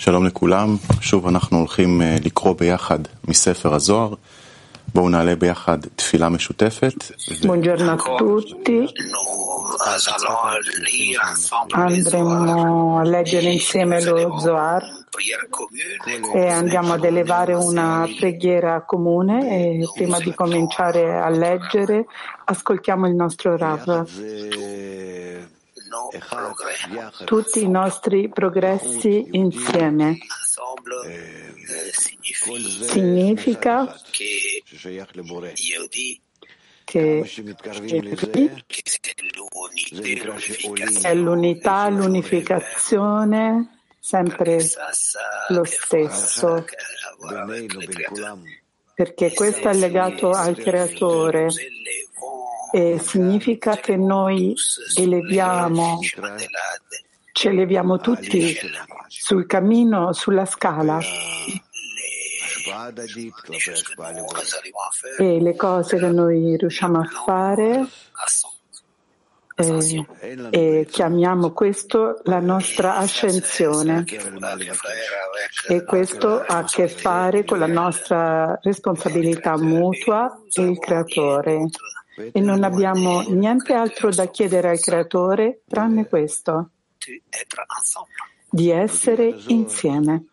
שלום לכולם, שוב אנחנו הולכים לקרוא ביחד מספר הזוהר. בואו נעלה ביחד תפילה משותפת. Buongiorno a tutti. Andremo a leggere insieme lo Zohar e andiamo ad elevare una preghiera comune e prima di cominciare a leggere ascoltiamo il nostro Rav. Tutti i nostri progressi insieme significa che è l'unità, l'unificazione, sempre lo stesso, perché questo è legato al creatore e significa che noi eleviamo, ci eleviamo tutti sul cammino, sulla scala. E le cose che noi riusciamo a fare eh, e chiamiamo questo la nostra ascensione. E questo ha a che fare con la nostra responsabilità mutua e il creatore e non abbiamo niente altro da chiedere al creatore tranne questo di essere insieme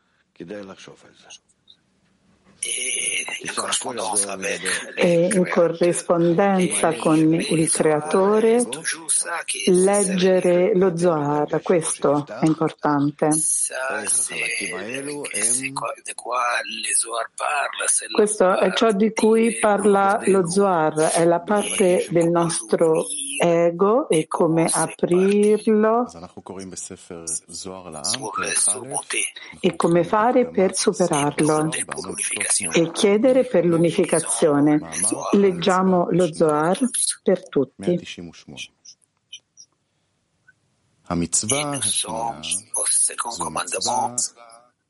e in corrispondenza con il creatore leggere lo Zohar, questo è importante. Questo è ciò di cui parla lo Zohar, è la parte del nostro ego e come aprirlo e come fare? per superarlo. e chiedere per l'unificazione. Leggiamo lo Zohar per tutti.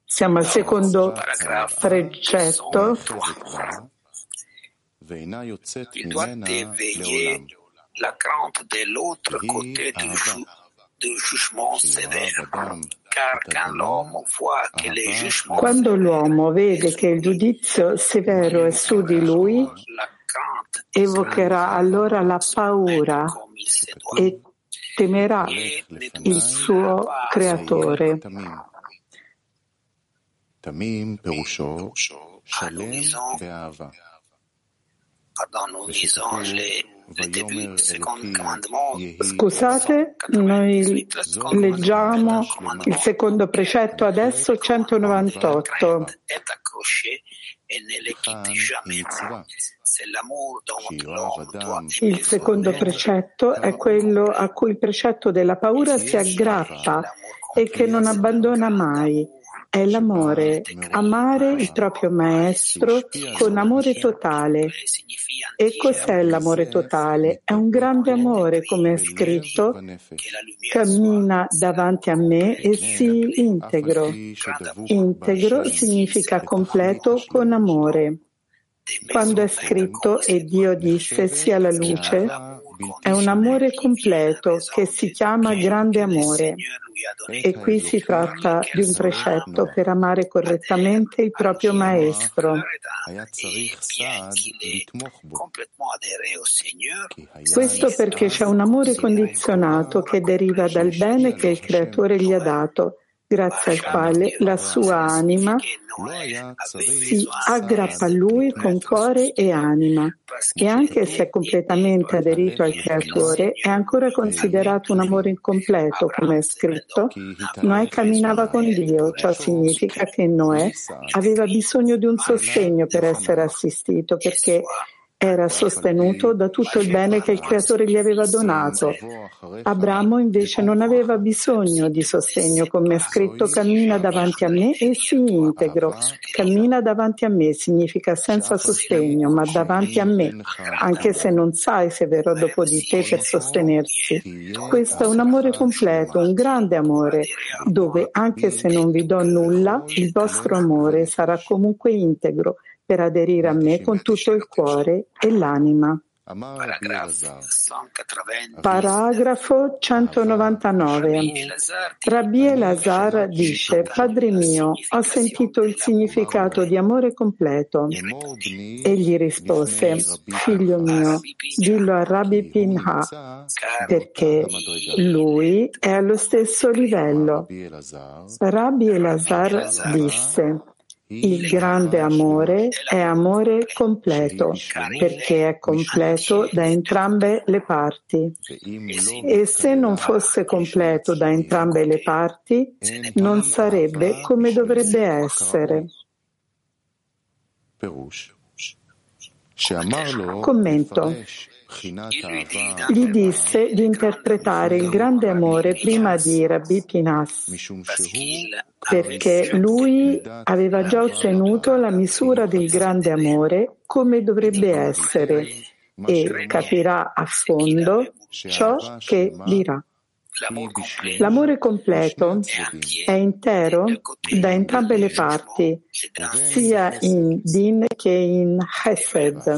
Siamo al secondo precetto. La crainte de l'autre côté du, ju du jugement sévère. Car quand l'uomo voit che le jugement Quando l'uomo vede che il giudizio severo è su di lui, evocherà allora la paura e temerà il suo creatore. Scusate, noi leggiamo il secondo precetto adesso 198. Il secondo precetto è quello a cui il precetto della paura si aggrappa e che non abbandona mai. È l'amore, amare il proprio maestro con amore totale. E cos'è l'amore totale? È un grande amore, come è scritto, cammina davanti a me e si integro. Integro significa completo con amore. Quando è scritto e Dio disse sia la luce, è un amore completo che si chiama grande amore. E qui si tratta di un precetto per amare correttamente il proprio maestro. Questo perché c'è un amore condizionato che deriva dal bene che il creatore gli ha dato grazie al quale la sua anima si aggrappa a lui con cuore e anima. e anche se è completamente aderito al creatore è ancora considerato un amore incompleto come è scritto. Noè camminava con Dio ciò significa che Noè aveva bisogno di un sostegno per essere assistito perché era sostenuto da tutto il bene che il creatore gli aveva donato. Abramo invece non aveva bisogno di sostegno, come è scritto cammina davanti a me e si integro. Cammina davanti a me significa senza sostegno, ma davanti a me, anche se non sai se verrò dopo di te per sostenersi. Questo è un amore completo, un grande amore, dove anche se non vi do nulla, il vostro amore sarà comunque integro per aderire a me con tutto il cuore e l'anima. Paragrafo 199. Rabbi Elazar dice, Padre mio, ho sentito il significato di amore completo. Egli rispose, Figlio mio, dillo a Rabbi Pinha, perché lui è allo stesso livello. Rabbi Elazar disse, il grande amore è amore completo, perché è completo da entrambe le parti. E se non fosse completo da entrambe le parti, non sarebbe come dovrebbe essere. Commento. Gli disse di interpretare il grande amore prima di Rabbi Pinas, perché lui aveva già ottenuto la misura del grande amore come dovrebbe essere e capirà a fondo ciò che dirà. L'amore completo è intero da entrambe le parti, sia in Din che in Hesed.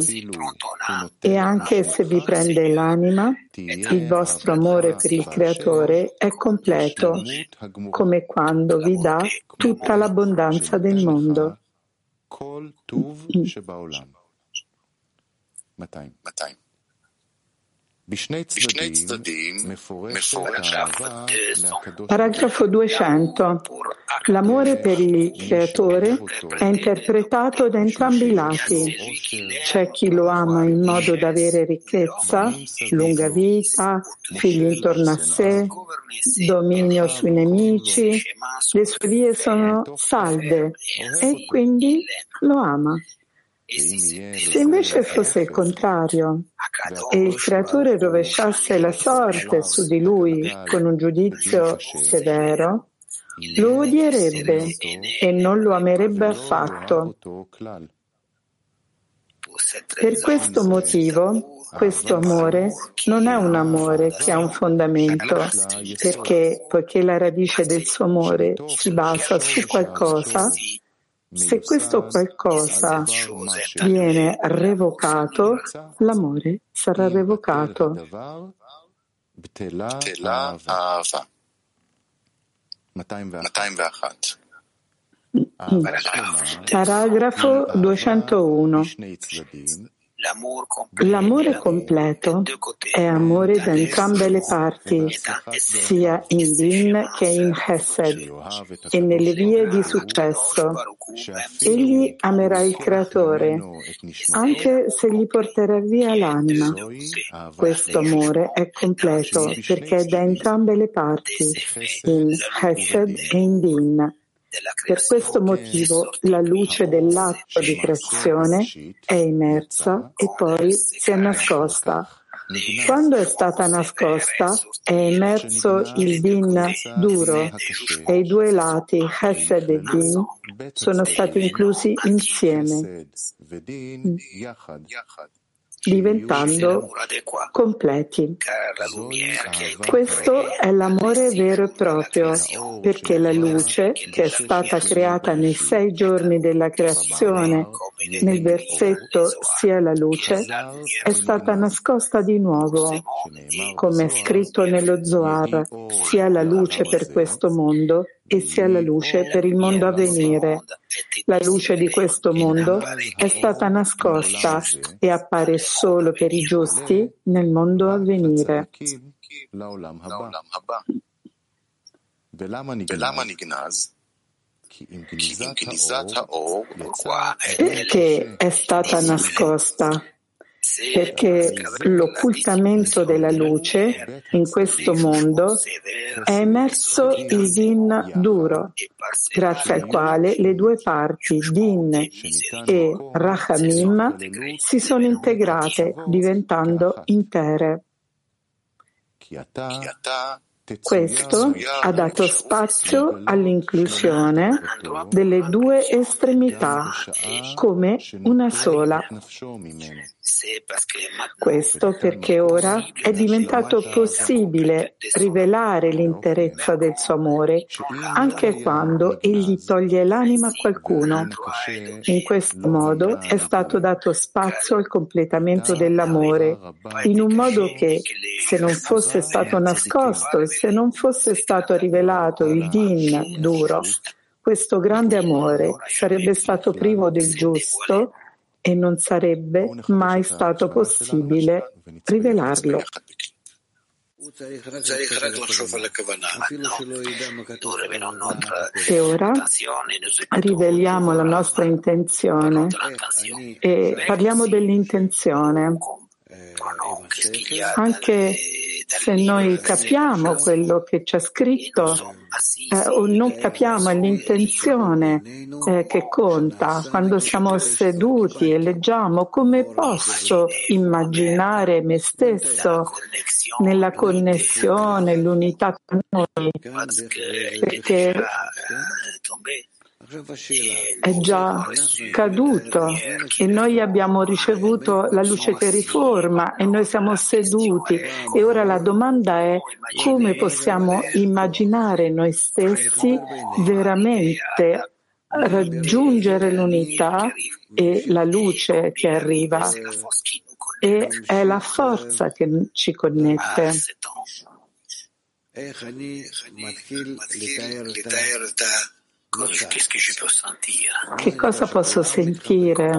E anche se vi prende l'anima, il vostro amore per il Creatore è completo, come quando vi dà tutta l'abbondanza del mondo. Paragrafo 200. L'amore per il creatore è interpretato da entrambi i lati. C'è chi lo ama in modo da avere ricchezza, lunga vita, figli intorno a sé, dominio sui nemici, le sue vie sono salde e quindi lo ama. Se invece fosse il contrario e il creatore rovesciasse la sorte su di lui con un giudizio severo, lo odierebbe e non lo amerebbe affatto. Per questo motivo, questo amore non è un amore che ha un fondamento, perché poiché la radice del suo amore si basa su qualcosa, se questo qualcosa viene revocato, l'amore sarà revocato. Paragrafo 201. L'amore completo. È amore da entrambe le parti, sia in Din che in Hesed, e nelle vie di successo. Egli amerà il Creatore, anche se gli porterà via l'anima. Questo amore è completo perché è da entrambe le parti, in Hesed e in Din. Per questo motivo la luce dell'atto di creazione è immersa e poi si è nascosta. Quando è stata nascosta è emerso il din duro e i due lati, Hesed e Din, sono stati inclusi insieme diventando completi. Questo è l'amore vero e proprio, perché la luce, che è stata creata nei sei giorni della creazione, nel versetto sia la luce, è stata nascosta di nuovo, come è scritto nello Zohar, sia la luce per questo mondo e sia la luce per il mondo a venire. La luce di questo mondo è stata nascosta e appare solo per i giusti nel mondo a venire. Perché è stata nascosta? Perché l'occultamento della luce in questo mondo è emerso il din duro, grazie al quale le due parti din e rachamim si sono integrate diventando intere. Questo ha dato spazio all'inclusione delle due estremità come una sola. Questo perché ora è diventato possibile rivelare l'interezza del suo amore anche quando egli toglie l'anima a qualcuno. In questo modo è stato dato spazio al completamento dell'amore, in un modo che, se non fosse stato nascosto e se non fosse stato rivelato il din duro, questo grande amore sarebbe stato privo del giusto e non sarebbe mai stato possibile rivelarlo. E ora riveliamo la nostra intenzione e parliamo dell'intenzione. Anche se noi capiamo quello che c'è scritto eh, o non capiamo l'intenzione eh, che conta quando siamo seduti e leggiamo, come posso immaginare me stesso nella connessione, l'unità con noi? Perché è già caduto e noi abbiamo ricevuto la luce che riforma e noi siamo seduti e ora la domanda è come possiamo immaginare noi stessi veramente raggiungere l'unità e la luce che arriva e è la forza che ci connette. Che cosa posso sentire?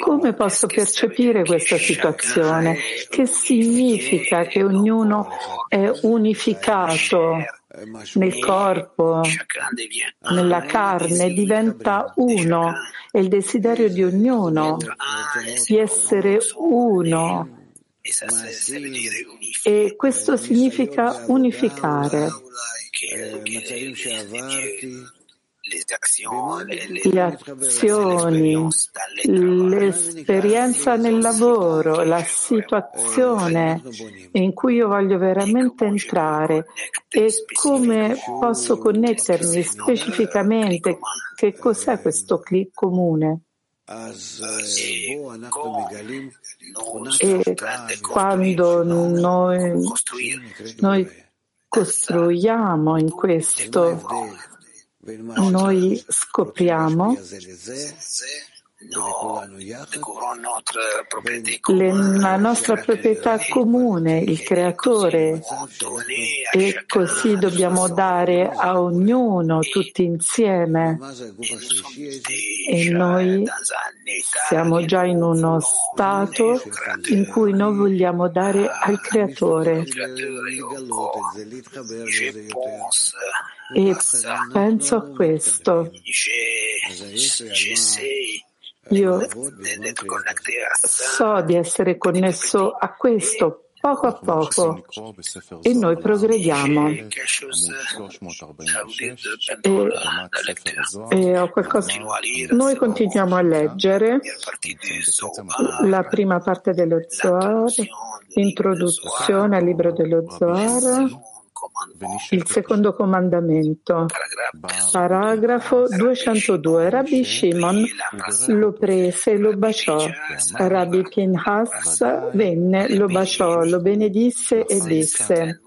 Come posso percepire questa situazione? Che significa che ognuno è unificato nel corpo, nella carne, diventa uno. È il desiderio di ognuno di essere uno e questo significa unificare. Le azioni, l'esperienza nel lavoro, la situazione in cui io voglio veramente entrare e come posso connettermi specificamente, che cos'è? questo click comune. E quando noi, noi. costruiamo in questo, noi scopriamo la nostra proprietà comune, il creatore, e così dobbiamo dare a ognuno tutti insieme. E noi siamo già in uno stato in cui noi vogliamo dare al creatore. E penso a questo. Io so di essere connesso a questo poco a poco e noi progrediamo. E, e ho qualcosa... Noi continuiamo a leggere la prima parte dello Zohar, introduzione al libro dello Zohar il secondo comandamento, paragrafo. 202. Rabbi Shimon lo prese e lo baciò. Rabbi Pinhas venne, lo baciò, lo benedisse e disse,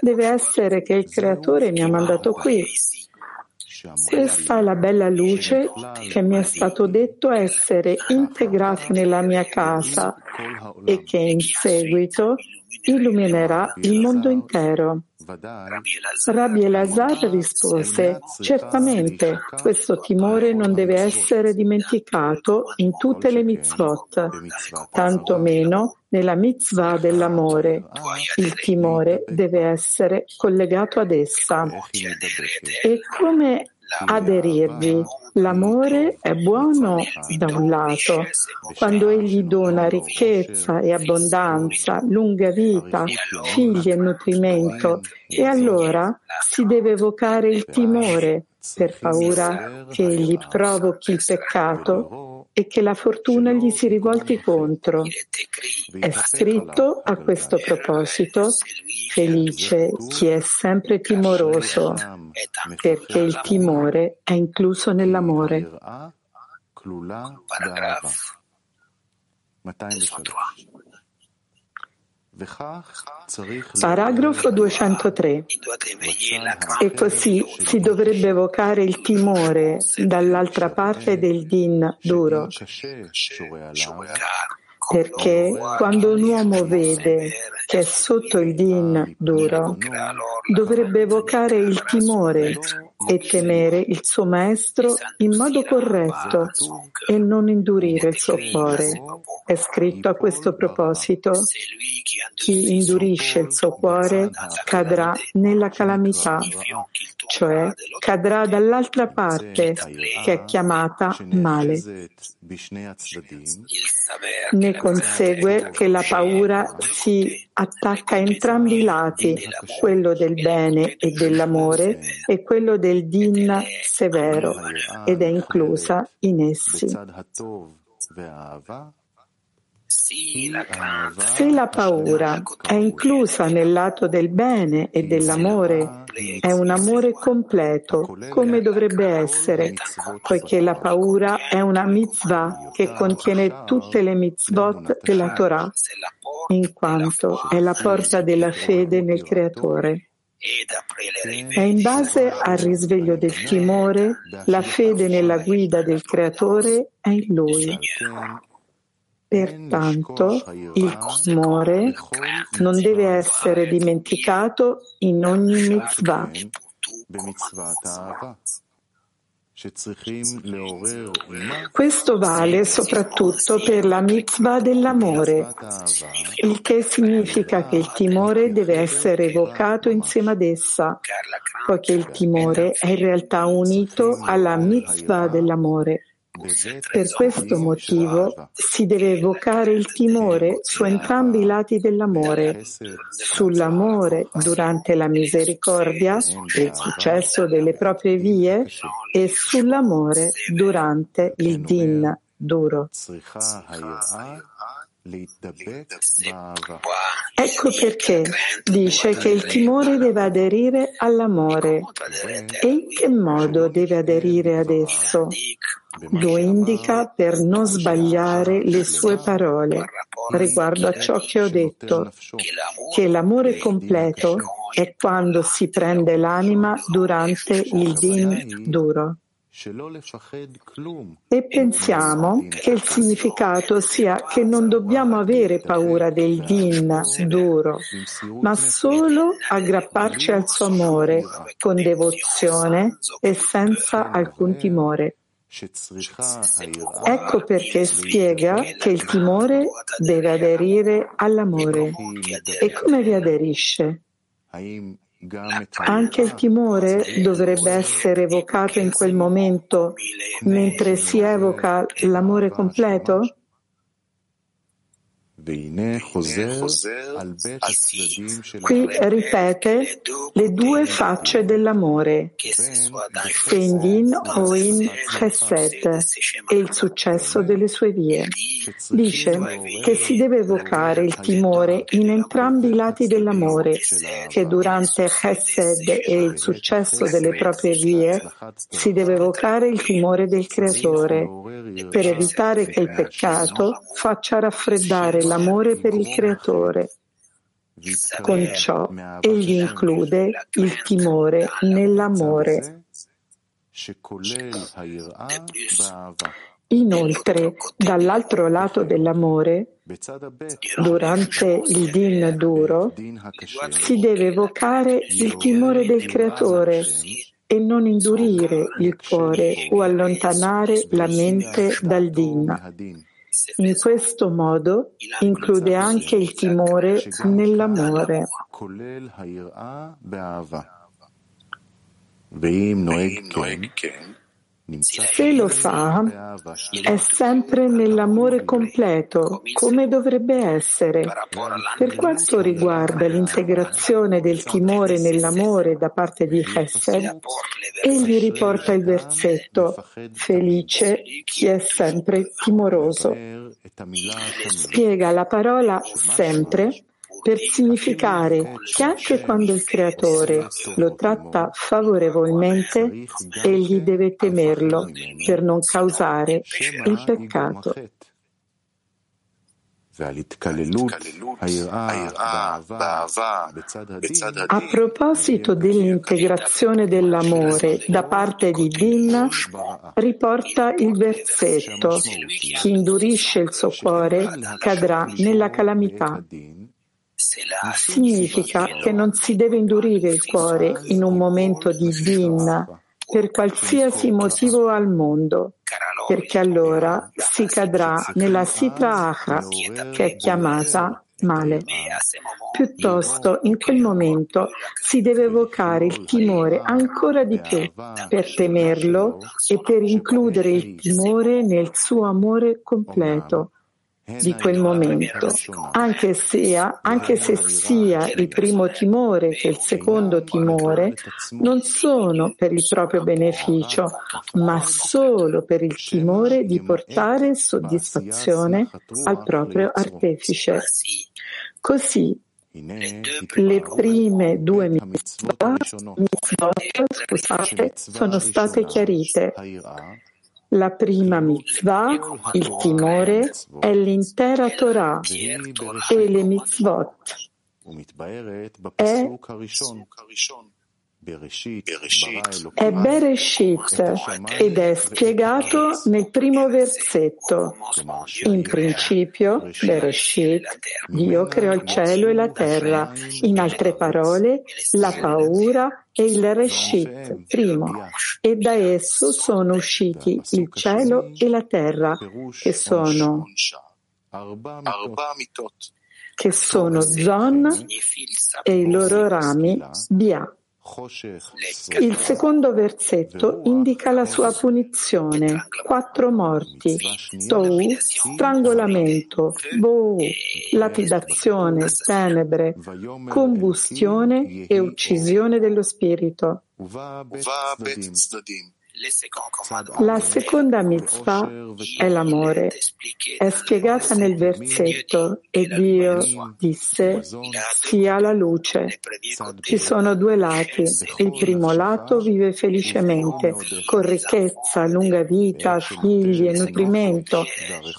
deve essere che il Creatore mi ha mandato qui. Questa è la bella luce che mi è stato detto essere integrata nella mia casa e che in seguito illuminerà il mondo intero. Rabbi Elazar rispose, certamente questo timore non deve essere dimenticato in tutte le mitzvot, tantomeno nella mitzvah dell'amore. Il timore deve essere collegato ad essa. E come aderirvi? L'amore è buono da un lato, quando egli dona ricchezza e abbondanza, lunga vita, figli e nutrimento, e allora si deve evocare il timore per paura che egli provochi il peccato e che la fortuna gli si rivolti contro. È scritto a questo proposito, felice chi è sempre timoroso, perché il timore è incluso nell'amore. Paragrafo 203. E così si dovrebbe evocare il timore dall'altra parte del din duro, perché quando un uomo vede che è sotto il din duro, dovrebbe evocare il timore e temere il suo maestro in modo corretto e non indurire il suo cuore. È scritto a questo proposito, chi indurisce il suo cuore cadrà nella calamità, cioè cadrà dall'altra parte che è chiamata male. Ne consegue che la paura si attacca a entrambi i lati, quello del bene e dell'amore e quello del din severo, ed è inclusa in essi. Se la paura è inclusa nel lato del bene e dell'amore, è un amore completo, come dovrebbe essere, poiché la paura è una mitzvah che contiene tutte le mitzvot della Torah, in quanto è la porta della fede nel Creatore. È in base al risveglio del timore, la fede nella guida del Creatore è in Lui. Pertanto il timore non deve essere dimenticato in ogni mitzvah. Questo vale soprattutto per la mitzvah dell'amore, il che significa che il timore deve essere evocato insieme ad essa, poiché il timore è in realtà unito alla mitzvah dell'amore. Per questo motivo si deve evocare il timore su entrambi i lati dell'amore, sull'amore durante la misericordia e il successo delle proprie vie e sull'amore durante il din duro. Ecco perché dice che il timore deve aderire all'amore. E in che modo deve aderire ad esso? Lo indica per non sbagliare le sue parole riguardo a ciò che ho detto, che l'amore completo è quando si prende l'anima durante il din duro. E pensiamo che il significato sia che non dobbiamo avere paura del din duro, ma solo aggrapparci al suo amore con devozione e senza alcun timore. Ecco perché spiega che il timore deve aderire all'amore. E come vi aderisce? Anche il timore dovrebbe essere evocato in quel momento mentre si evoca l'amore completo? Qui ripete le due facce dell'amore, se in din o in chesed, e il successo delle sue vie. Dice che si deve evocare il timore in entrambi i lati dell'amore, che durante chesed e il successo delle proprie vie si deve evocare il timore del creatore, per evitare che il peccato faccia raffreddare la l'amore per il creatore. Con ciò egli include il timore nell'amore. Inoltre, dall'altro lato dell'amore, durante il din duro, si deve evocare il timore del creatore e non indurire il cuore o allontanare la mente dal din. In questo modo include anche il timore nell'amore. Se lo fa, è sempre nell'amore completo, come dovrebbe essere. Per quanto riguarda l'integrazione del timore nell'amore da parte di Chesed, egli riporta il versetto felice chi è sempre timoroso. Spiega la parola sempre per significare che anche quando il creatore lo tratta favorevolmente, egli deve temerlo per non causare il peccato. A proposito dell'integrazione dell'amore da parte di Dinna, riporta il versetto chi indurisce il suo cuore cadrà nella calamità. Significa che non si deve indurire il cuore in un momento di din per qualsiasi motivo al mondo, perché allora si cadrà nella sitra acha, che è chiamata male. Piuttosto, in quel momento si deve evocare il timore ancora di più per temerlo e per includere il timore nel suo amore completo di quel momento, anche, sia, anche se sia il primo timore che il secondo timore, non sono per il proprio beneficio, ma solo per il timore di portare soddisfazione al proprio artefice. Così le prime due mitzvot, scusate, sono state chiarite. La prima mitzvah, il timore, è l'intera Torah. E le mitzvot. È è Bereshit ed è spiegato nel primo versetto. In principio, Bereshit, Dio creò il cielo e la terra. In altre parole, la paura è il Reshit, primo, e da esso sono usciti il cielo e la terra, che sono che sono Zon e i loro rami Bia. Il secondo versetto indica la sua punizione, quattro morti, Tou, strangolamento, Bou, lapidazione, tenebre, combustione e uccisione dello spirito. La seconda mitzvah è l'amore. È spiegata nel versetto e Dio disse sia la luce. Ci sono due lati. Il primo lato vive felicemente, con ricchezza, lunga vita, figli e nutrimento.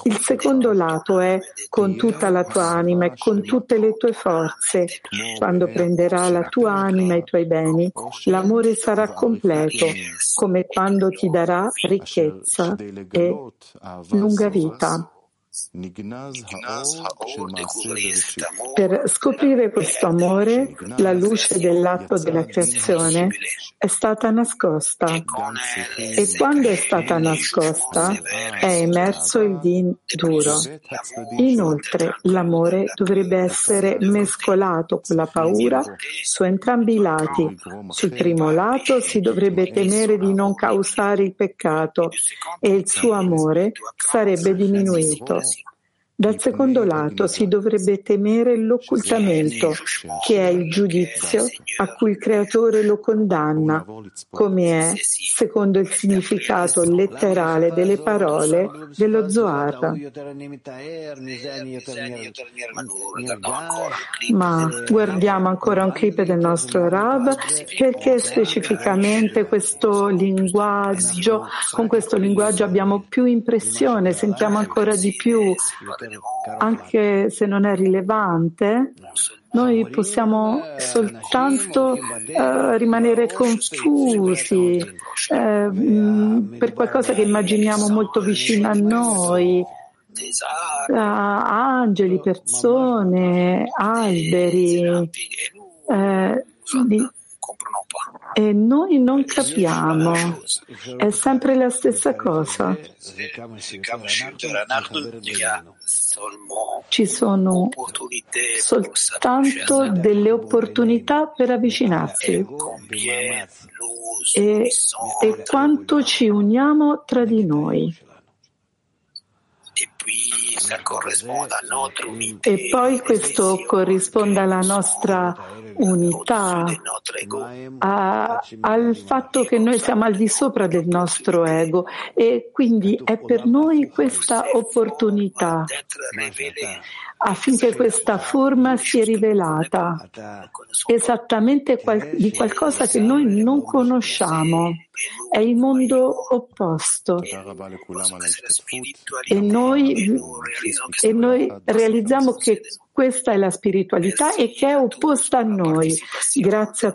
Il secondo lato è con tutta la tua anima e con tutte le tue forze. Quando prenderà la tua anima e i tuoi beni, l'amore sarà completo, come quando quando ti darà ricchezza e lunga vita. Per scoprire questo amore, la luce dell'atto della creazione è stata nascosta e quando è stata nascosta è emerso il din duro. Inoltre l'amore dovrebbe essere mescolato con la paura su entrambi i lati. Sul primo lato si dovrebbe temere di non causare il peccato e il suo amore sarebbe diminuito. Yes. Dal secondo lato si dovrebbe temere l'occultamento, che è il giudizio a cui il creatore lo condanna, come è secondo il significato letterale delle parole dello Zohar. Ma guardiamo ancora un clip del nostro Rav perché specificamente questo linguaggio, con questo linguaggio abbiamo più impressione, sentiamo ancora di più anche se non è rilevante, noi possiamo soltanto uh, rimanere confusi uh, per qualcosa che immaginiamo molto vicino a noi. Uh, angeli, persone, alberi, di, e noi non capiamo, è sempre la stessa cosa. Ci sono soltanto delle opportunità per avvicinarsi e, e quanto ci uniamo tra di noi. E poi questo corrisponde alla nostra unità, a, al fatto che noi siamo al di sopra del nostro ego e quindi è per noi questa opportunità affinché questa forma sia rivelata esattamente qual- di qualcosa che noi non conosciamo. È il mondo opposto. E noi, e noi realizziamo che questa è la spiritualità e che è opposta a noi. Grazie a